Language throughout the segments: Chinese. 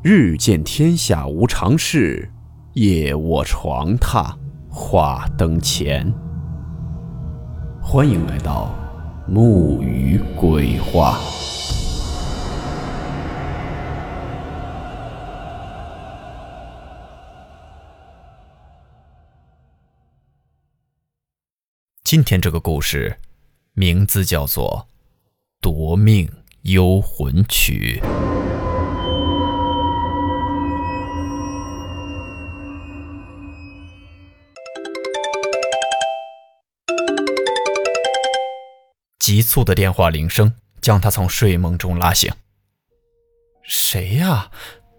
日见天下无常事，夜卧床榻话灯前。欢迎来到木鱼鬼话。今天这个故事名字叫做《夺命幽魂曲》。急促的电话铃声将他从睡梦中拉醒。谁呀？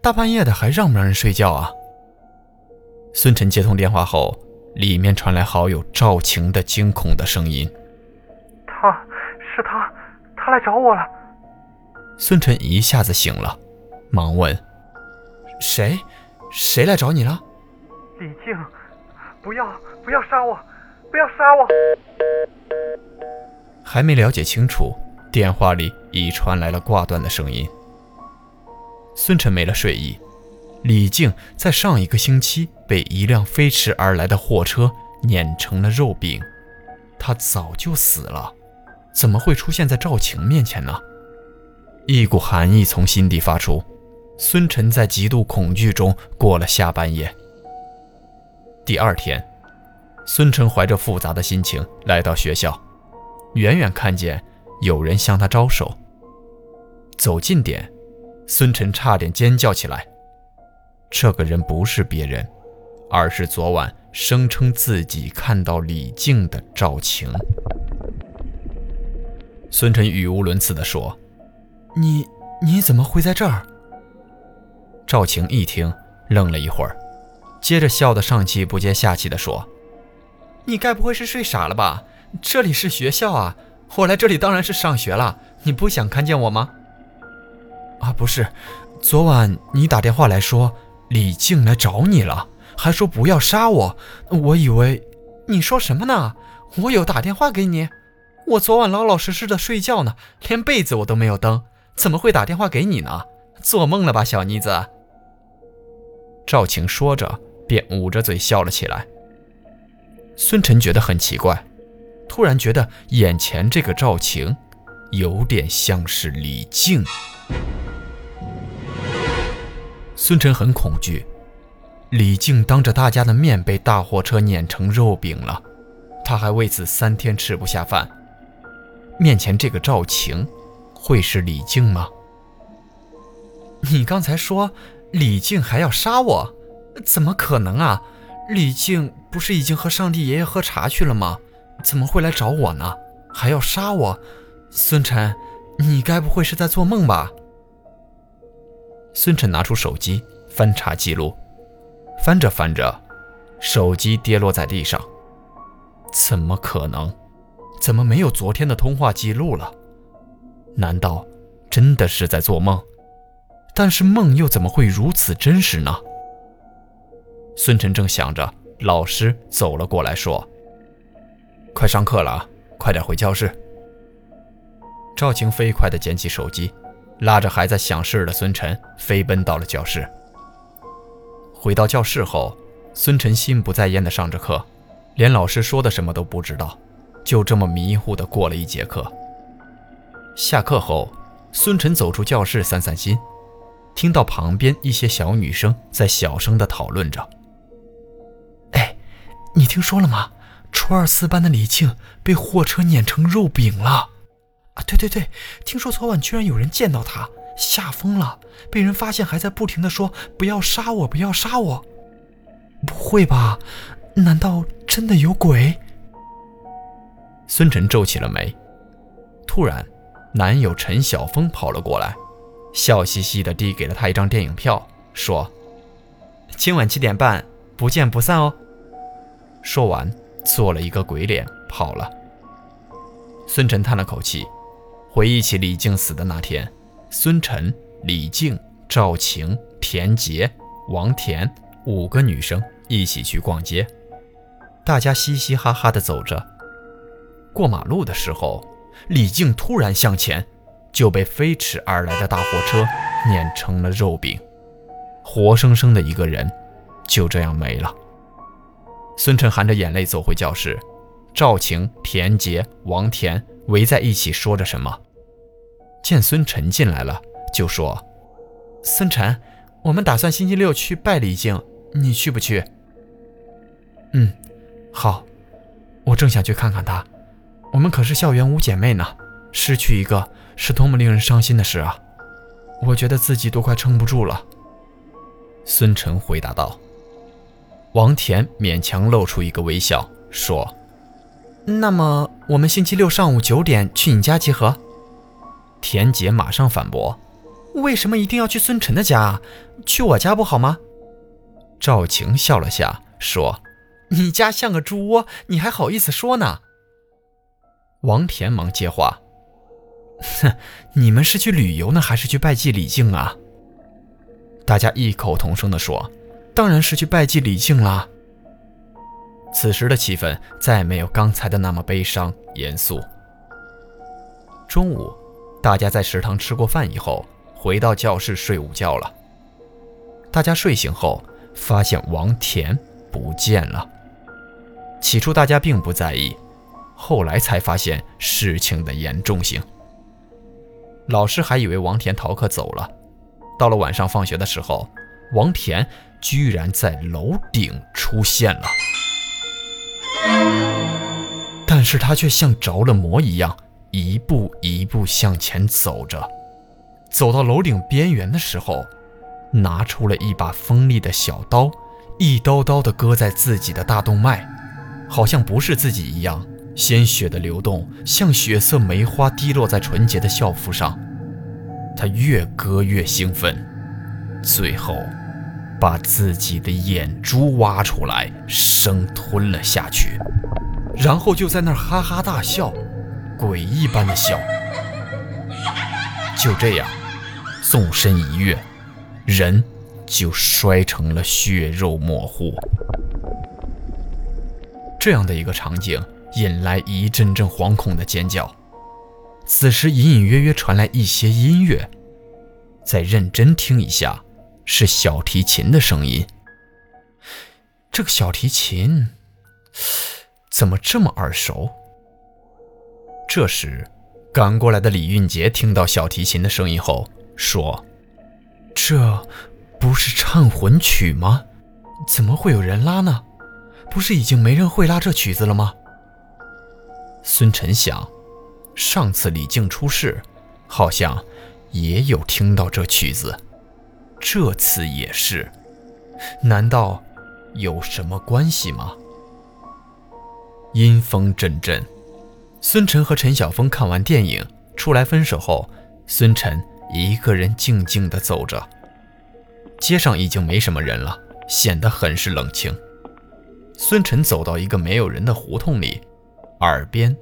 大半夜的还让不让人睡觉啊？孙晨接通电话后，里面传来好友赵晴的惊恐的声音：“他是他，他来找我了。”孙晨一下子醒了，忙问：“谁？谁来找你了？”李静，不要不要杀我，不要杀我！还没了解清楚，电话里已传来了挂断的声音。孙晨没了睡意。李静在上一个星期被一辆飞驰而来的货车碾成了肉饼，他早就死了，怎么会出现在赵晴面前呢？一股寒意从心底发出。孙晨在极度恐惧中过了下半夜。第二天，孙晨怀着复杂的心情来到学校。远远看见有人向他招手，走近点，孙晨差点尖叫起来。这个人不是别人，而是昨晚声称自己看到李靖的赵晴。孙晨语无伦次地说：“你你怎么会在这儿？”赵晴一听，愣了一会儿，接着笑得上气不接下气地说：“你该不会是睡傻了吧？”这里是学校啊，我来这里当然是上学了。你不想看见我吗？啊，不是，昨晚你打电话来说李靖来找你了，还说不要杀我。我以为你说什么呢？我有打电话给你？我昨晚老老实实的睡觉呢，连被子我都没有蹬，怎么会打电话给你呢？做梦了吧，小妮子。赵晴说着，便捂着嘴笑了起来。孙晨觉得很奇怪。突然觉得眼前这个赵晴，有点像是李靖。孙晨很恐惧，李靖当着大家的面被大货车碾成肉饼了，他还为此三天吃不下饭。面前这个赵晴，会是李靖吗？你刚才说李靖还要杀我，怎么可能啊？李靖不是已经和上帝爷爷喝茶去了吗？怎么会来找我呢？还要杀我？孙晨，你该不会是在做梦吧？孙晨拿出手机翻查记录，翻着翻着，手机跌落在地上。怎么可能？怎么没有昨天的通话记录了？难道真的是在做梦？但是梦又怎么会如此真实呢？孙晨正想着，老师走了过来，说。快上课了啊，快点回教室。赵晴飞快地捡起手机，拉着还在想事的孙晨飞奔到了教室。回到教室后，孙晨心不在焉地上着课，连老师说的什么都不知道，就这么迷糊地过了一节课。下课后，孙晨走出教室散散心，听到旁边一些小女生在小声地讨论着：“哎，你听说了吗？”初二四班的李庆被货车碾成肉饼了，啊，对对对，听说昨晚居然有人见到他，吓疯了，被人发现还在不停的说不要杀我，不要杀我。不会吧？难道真的有鬼？孙晨皱起了眉。突然，男友陈晓峰跑了过来，笑嘻嘻的递给了他一张电影票，说：“今晚七点半，不见不散哦。”说完。做了一个鬼脸跑了。孙晨叹了口气，回忆起李靖死的那天，孙晨、李靖、赵晴、田杰、王田五个女生一起去逛街，大家嘻嘻哈哈地走着。过马路的时候，李靖突然向前，就被飞驰而来的大货车碾成了肉饼。活生生的一个人就这样没了。孙晨含着眼泪走回教室，赵晴、田杰、王田围在一起说着什么。见孙晨进来了，就说：“孙晨，我们打算星期六去拜李静，你去不去？”“嗯，好，我正想去看看她。我们可是校园五姐妹呢，失去一个是多么令人伤心的事啊！我觉得自己都快撑不住了。”孙晨回答道。王田勉强露出一个微笑，说：“那么我们星期六上午九点去你家集合。”田姐马上反驳：“为什么一定要去孙晨的家？去我家不好吗？”赵晴笑了下，说：“你家像个猪窝，你还好意思说呢？”王田忙接话：“哼，你们是去旅游呢，还是去拜祭李靖啊？”大家异口同声地说：“当然是去拜祭李靖啦。”此时的气氛再没有刚才的那么悲伤严肃。中午。大家在食堂吃过饭以后，回到教室睡午觉了。大家睡醒后，发现王田不见了。起初大家并不在意，后来才发现事情的严重性。老师还以为王田逃课走了。到了晚上放学的时候，王田居然在楼顶出现了，但是他却像着了魔一样。一步一步向前走着，走到楼顶边缘的时候，拿出了一把锋利的小刀，一刀刀地割在自己的大动脉，好像不是自己一样。鲜血的流动像血色梅花滴落在纯洁的校服上。他越割越兴奋，最后把自己的眼珠挖出来生吞了下去，然后就在那儿哈哈大笑。鬼一般的笑，就这样，纵身一跃，人就摔成了血肉模糊。这样的一个场景引来一阵阵惶恐的尖叫。此时隐隐约约传来一些音乐，再认真听一下，是小提琴的声音。这个小提琴怎么这么耳熟？这时，赶过来的李运杰听到小提琴的声音后说：“这不是忏魂曲吗？怎么会有人拉呢？不是已经没人会拉这曲子了吗？”孙晨想，上次李靖出事，好像也有听到这曲子，这次也是，难道有什么关系吗？阴风阵阵。孙晨和陈晓峰看完电影出来分手后，孙晨一个人静静地走着。街上已经没什么人了，显得很是冷清。孙晨走到一个没有人的胡同里，耳边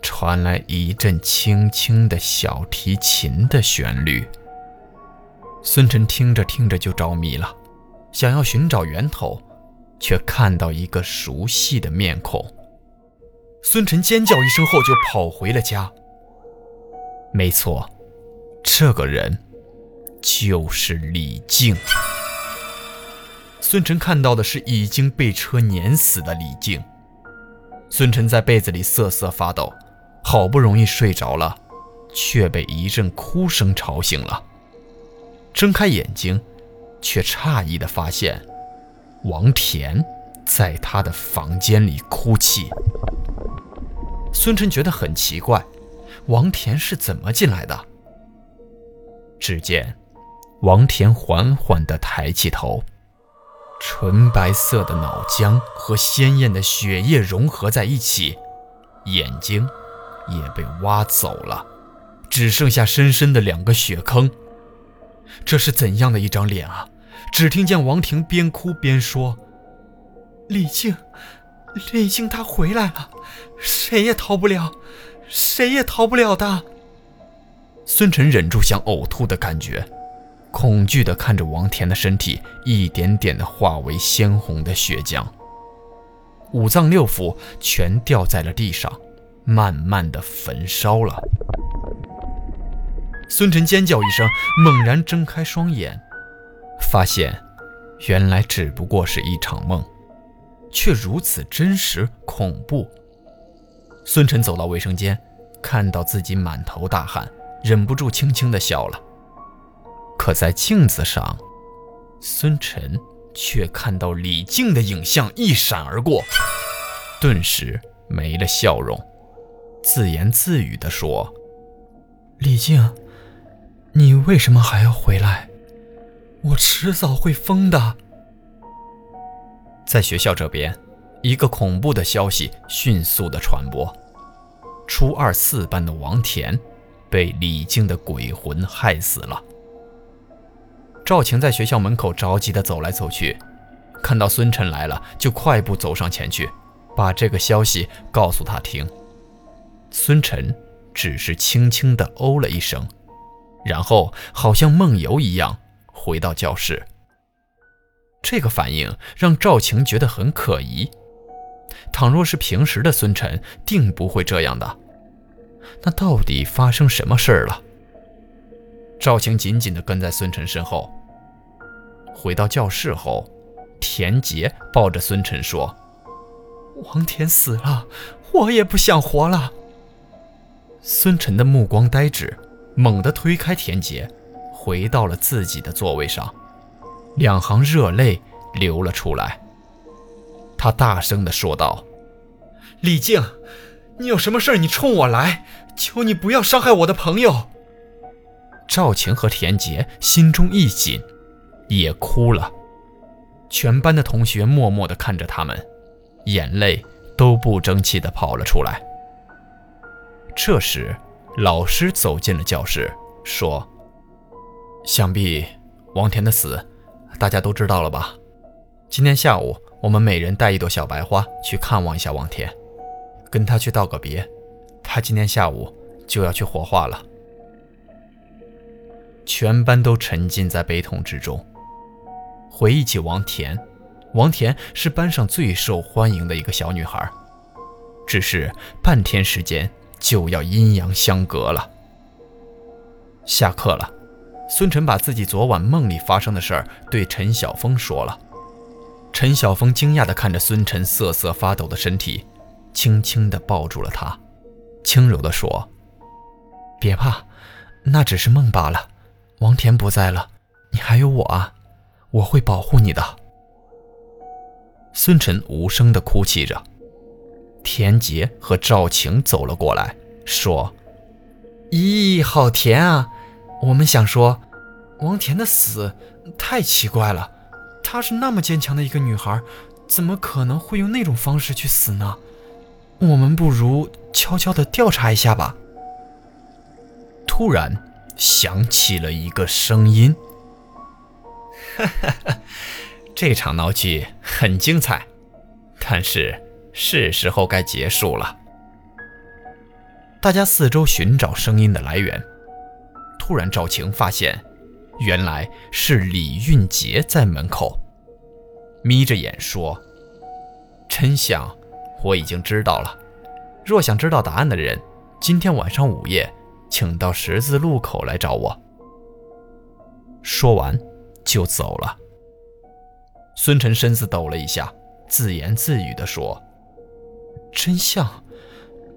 传来一阵轻轻的小提琴的旋律。孙晨听着听着就着迷了，想要寻找源头，却看到一个熟悉的面孔。孙晨尖叫一声后就跑回了家。没错，这个人就是李靖。孙晨看到的是已经被车碾死的李靖。孙晨在被子里瑟瑟发抖，好不容易睡着了，却被一阵哭声吵醒了。睁开眼睛，却诧异地发现，王田在他的房间里哭泣。孙晨觉得很奇怪，王田是怎么进来的？只见王田缓缓地抬起头，纯白色的脑浆和鲜艳的血液融合在一起，眼睛也被挖走了，只剩下深深的两个血坑。这是怎样的一张脸啊！只听见王婷边哭边说：“李靖。”李靖他回来了，谁也逃不了，谁也逃不了的。孙晨忍住想呕吐的感觉，恐惧地看着王田的身体一点点地化为鲜红的血浆，五脏六腑全掉在了地上，慢慢地焚烧了。孙晨尖叫一声，猛然睁开双眼，发现原来只不过是一场梦，却如此真实恐怖。孙晨走到卫生间，看到自己满头大汗，忍不住轻轻地笑了。可在镜子上，孙晨却看到李静的影像一闪而过，顿时没了笑容，自言自语地说：“李静，你为什么还要回来？”我迟早会疯的。在学校这边，一个恐怖的消息迅速的传播：初二四班的王田被李静的鬼魂害死了。赵晴在学校门口着急的走来走去，看到孙晨来了，就快步走上前去，把这个消息告诉他听。孙晨只是轻轻的哦了一声，然后好像梦游一样。回到教室，这个反应让赵晴觉得很可疑。倘若是平时的孙晨，定不会这样的。那到底发生什么事儿了？赵晴紧紧地跟在孙晨身后。回到教室后，田杰抱着孙晨说：“王田死了，我也不想活了。”孙晨的目光呆滞，猛地推开田杰。回到了自己的座位上，两行热泪流了出来。他大声地说道：“李静，你有什么事你冲我来，求你不要伤害我的朋友。”赵晴和田杰心中一紧，也哭了。全班的同学默默地看着他们，眼泪都不争气地跑了出来。这时，老师走进了教室，说。想必王田的死，大家都知道了吧？今天下午，我们每人带一朵小白花去看望一下王田，跟他去道个别。他今天下午就要去火化了。全班都沉浸在悲痛之中，回忆起王田。王田是班上最受欢迎的一个小女孩，只是半天时间就要阴阳相隔了。下课了。孙晨把自己昨晚梦里发生的事儿对陈晓峰说了。陈晓峰惊讶地看着孙晨瑟瑟发抖的身体，轻轻地抱住了他，轻柔地说：“别怕，那只是梦罢了。王田不在了，你还有我啊，我会保护你的。”孙晨无声地哭泣着。田杰和赵晴走了过来，说：“咦，好甜啊！”我们想说，王田的死太奇怪了。她是那么坚强的一个女孩，怎么可能会用那种方式去死呢？我们不如悄悄地调查一下吧。突然响起了一个声音：“哈哈哈，这场闹剧很精彩，但是是时候该结束了。”大家四周寻找声音的来源。突然，赵晴发现，原来是李运杰在门口，眯着眼说：“真相我已经知道了。若想知道答案的人，今天晚上午夜，请到十字路口来找我。”说完就走了。孙晨身子抖了一下，自言自语地说：“真相，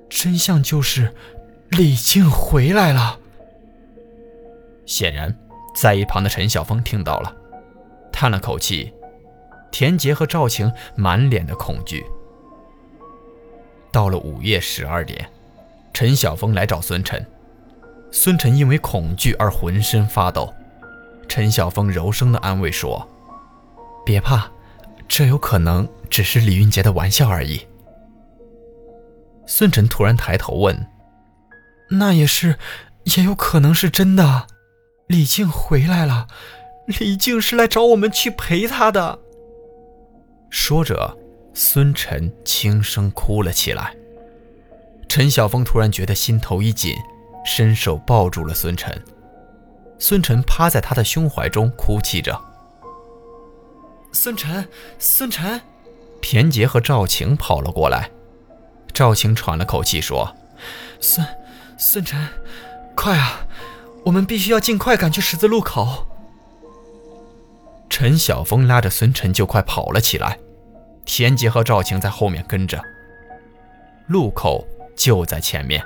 真相就是李靖回来了。”显然，在一旁的陈晓峰听到了，叹了口气。田杰和赵晴满脸的恐惧。到了午夜十二点，陈晓峰来找孙晨。孙晨因为恐惧而浑身发抖。陈晓峰柔声的安慰说：“别怕，这有可能只是李云杰的玩笑而已。”孙晨突然抬头问：“那也是，也有可能是真的？”李静回来了，李静是来找我们去陪她的。说着，孙晨轻声哭了起来。陈晓峰突然觉得心头一紧，伸手抱住了孙晨。孙晨趴在他的胸怀中哭泣着。孙晨，孙晨，田杰和赵晴跑了过来。赵晴喘了口气说：“孙，孙晨，快啊！”我们必须要尽快赶去十字路口。陈晓峰拉着孙晨就快跑了起来，田杰和赵晴在后面跟着。路口就在前面，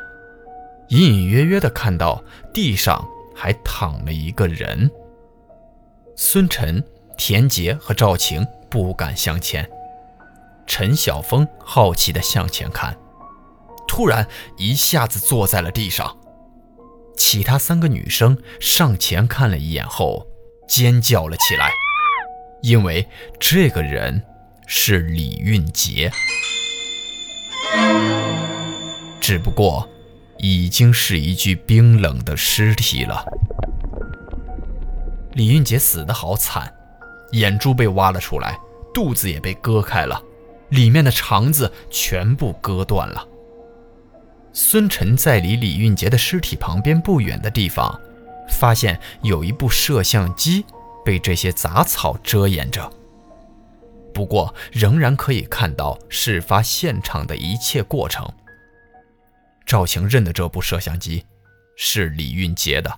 隐隐约约的看到地上还躺了一个人。孙晨、田杰和赵晴不敢向前，陈晓峰好奇的向前看，突然一下子坐在了地上。其他三个女生上前看了一眼后，尖叫了起来，因为这个人是李运杰，只不过已经是一具冰冷的尸体了。李运杰死得好惨，眼珠被挖了出来，肚子也被割开了，里面的肠子全部割断了。孙晨在离李运杰的尸体旁边不远的地方，发现有一部摄像机被这些杂草遮掩着。不过，仍然可以看到事发现场的一切过程。赵晴认得这部摄像机，是李运杰的。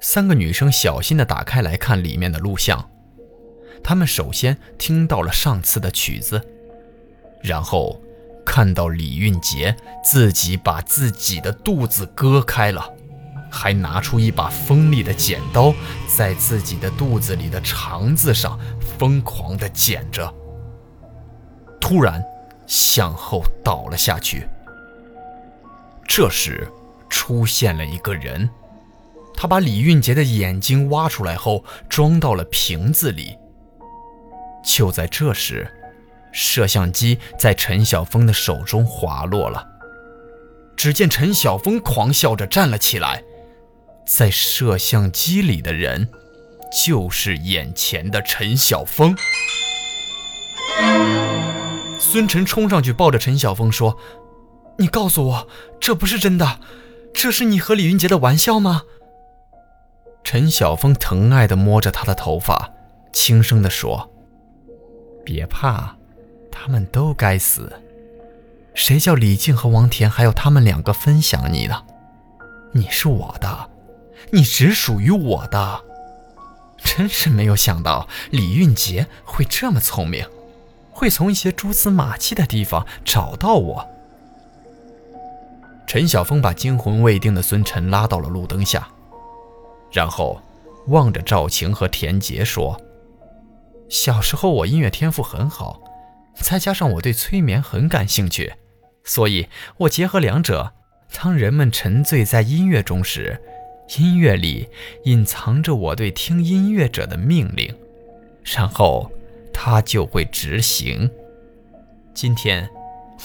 三个女生小心地打开来看里面的录像，他们首先听到了上次的曲子，然后。看到李运杰自己把自己的肚子割开了，还拿出一把锋利的剪刀，在自己的肚子里的肠子上疯狂地剪着。突然，向后倒了下去。这时，出现了一个人，他把李运杰的眼睛挖出来后，装到了瓶子里。就在这时。摄像机在陈晓峰的手中滑落了。只见陈晓峰狂笑着站了起来，在摄像机里的人，就是眼前的陈晓峰。孙晨冲上去抱着陈晓峰说：“你告诉我，这不是真的？这是你和李云杰的玩笑吗？”陈晓峰疼爱地摸着他的头发，轻声地说：“别怕。”他们都该死！谁叫李靖和王田还有他们两个分享你呢？你是我的，你只属于我的。真是没有想到李运杰会这么聪明，会从一些蛛丝马迹的地方找到我。陈晓峰把惊魂未定的孙晨拉到了路灯下，然后望着赵晴和田杰说：“小时候我音乐天赋很好。”再加上我对催眠很感兴趣，所以我结合两者。当人们沉醉在音乐中时，音乐里隐藏着我对听音乐者的命令，然后他就会执行。今天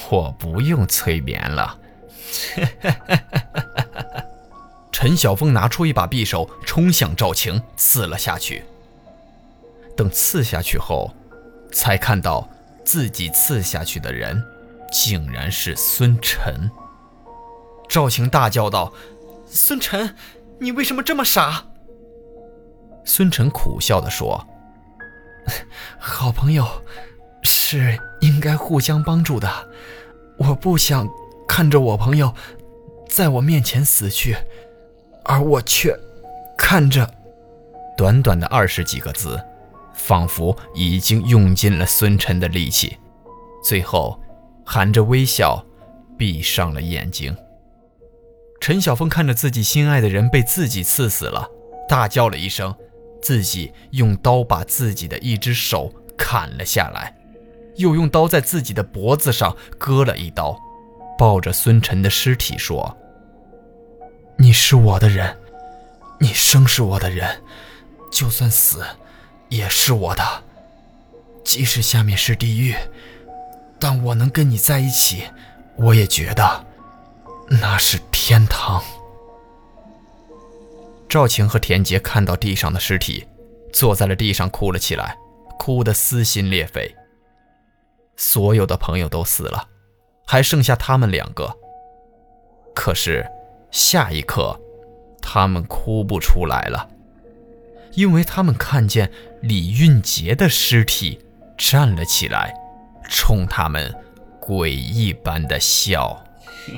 我不用催眠了。陈晓峰拿出一把匕首，冲向赵晴，刺了下去。等刺下去后，才看到。自己刺下去的人，竟然是孙晨。赵晴大叫道：“孙晨，你为什么这么傻？”孙晨苦笑地说：“ 好朋友是应该互相帮助的，我不想看着我朋友在我面前死去，而我却看着。”短短的二十几个字。仿佛已经用尽了孙晨的力气，最后含着微笑闭上了眼睛。陈晓峰看着自己心爱的人被自己刺死了，大叫了一声，自己用刀把自己的一只手砍了下来，又用刀在自己的脖子上割了一刀，抱着孙晨的尸体说：“你是我的人，你生是我的人，就算死。”也是我的，即使下面是地狱，但我能跟你在一起，我也觉得那是天堂。赵晴和田杰看到地上的尸体，坐在了地上哭了起来，哭得撕心裂肺。所有的朋友都死了，还剩下他们两个。可是下一刻，他们哭不出来了。因为他们看见李运杰的尸体站了起来冲他们诡异般的笑。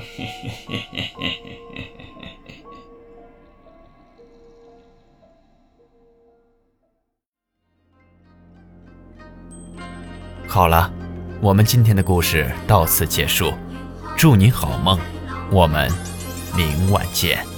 好了我们今天的故事到此结束。祝你好梦我们明晚见。